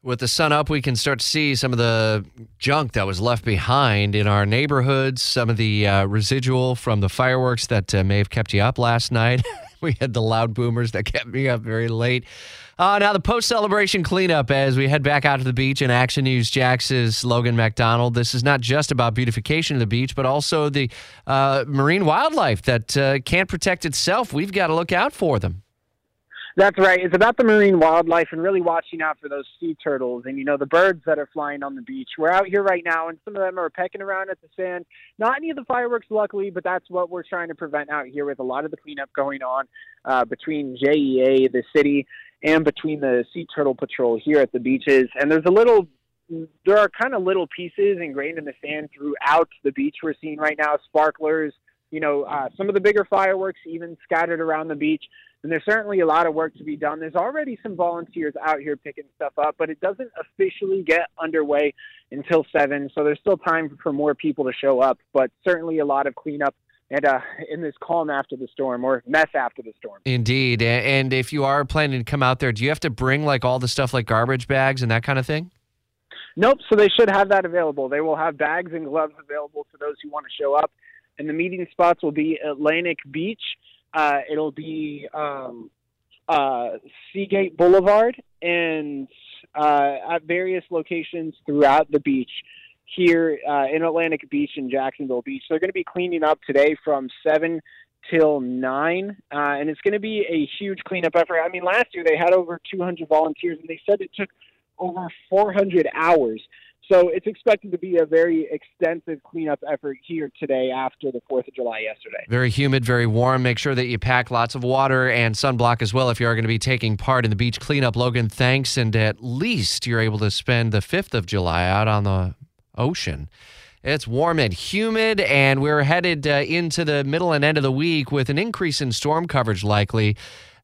With the sun up, we can start to see some of the junk that was left behind in our neighborhoods, some of the uh, residual from the fireworks that uh, may have kept you up last night. we had the loud boomers that kept me up very late. Uh, now, the post celebration cleanup as we head back out to the beach and Action News Jax's Logan MacDonald. This is not just about beautification of the beach, but also the uh, marine wildlife that uh, can't protect itself. We've got to look out for them. That's right. It's about the marine wildlife and really watching out for those sea turtles and you know the birds that are flying on the beach. We're out here right now, and some of them are pecking around at the sand. Not any of the fireworks, luckily, but that's what we're trying to prevent out here with a lot of the cleanup going on uh, between JEA, the city, and between the Sea Turtle Patrol here at the beaches. And there's a little there are kind of little pieces ingrained in the sand throughout the beach we're seeing right now, sparklers, you know, uh, some of the bigger fireworks even scattered around the beach and there's certainly a lot of work to be done. There's already some volunteers out here picking stuff up, but it doesn't officially get underway until seven, so there's still time for more people to show up. But certainly a lot of cleanup and uh, in this calm after the storm or mess after the storm. Indeed, and if you are planning to come out there, do you have to bring like all the stuff like garbage bags and that kind of thing? Nope. So they should have that available. They will have bags and gloves available for those who want to show up. And the meeting spots will be Atlantic Beach uh, it'll be um, uh, Seagate Boulevard and uh, at various locations throughout the beach here uh, in Atlantic Beach and Jacksonville Beach. They're going to be cleaning up today from 7 till 9, uh, and it's going to be a huge cleanup effort. I mean, last year they had over 200 volunteers, and they said it took over 400 hours. So it's expected to be a very extensive cleanup effort here today after the 4th of July yesterday. Very humid, very warm. Make sure that you pack lots of water and sunblock as well if you are going to be taking part in the beach cleanup. Logan, thanks. And at least you're able to spend the 5th of July out on the ocean. It's warm and humid, and we're headed uh, into the middle and end of the week with an increase in storm coverage likely.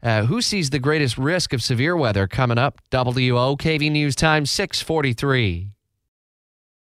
Uh, who sees the greatest risk of severe weather coming up? WOKV News Time 643.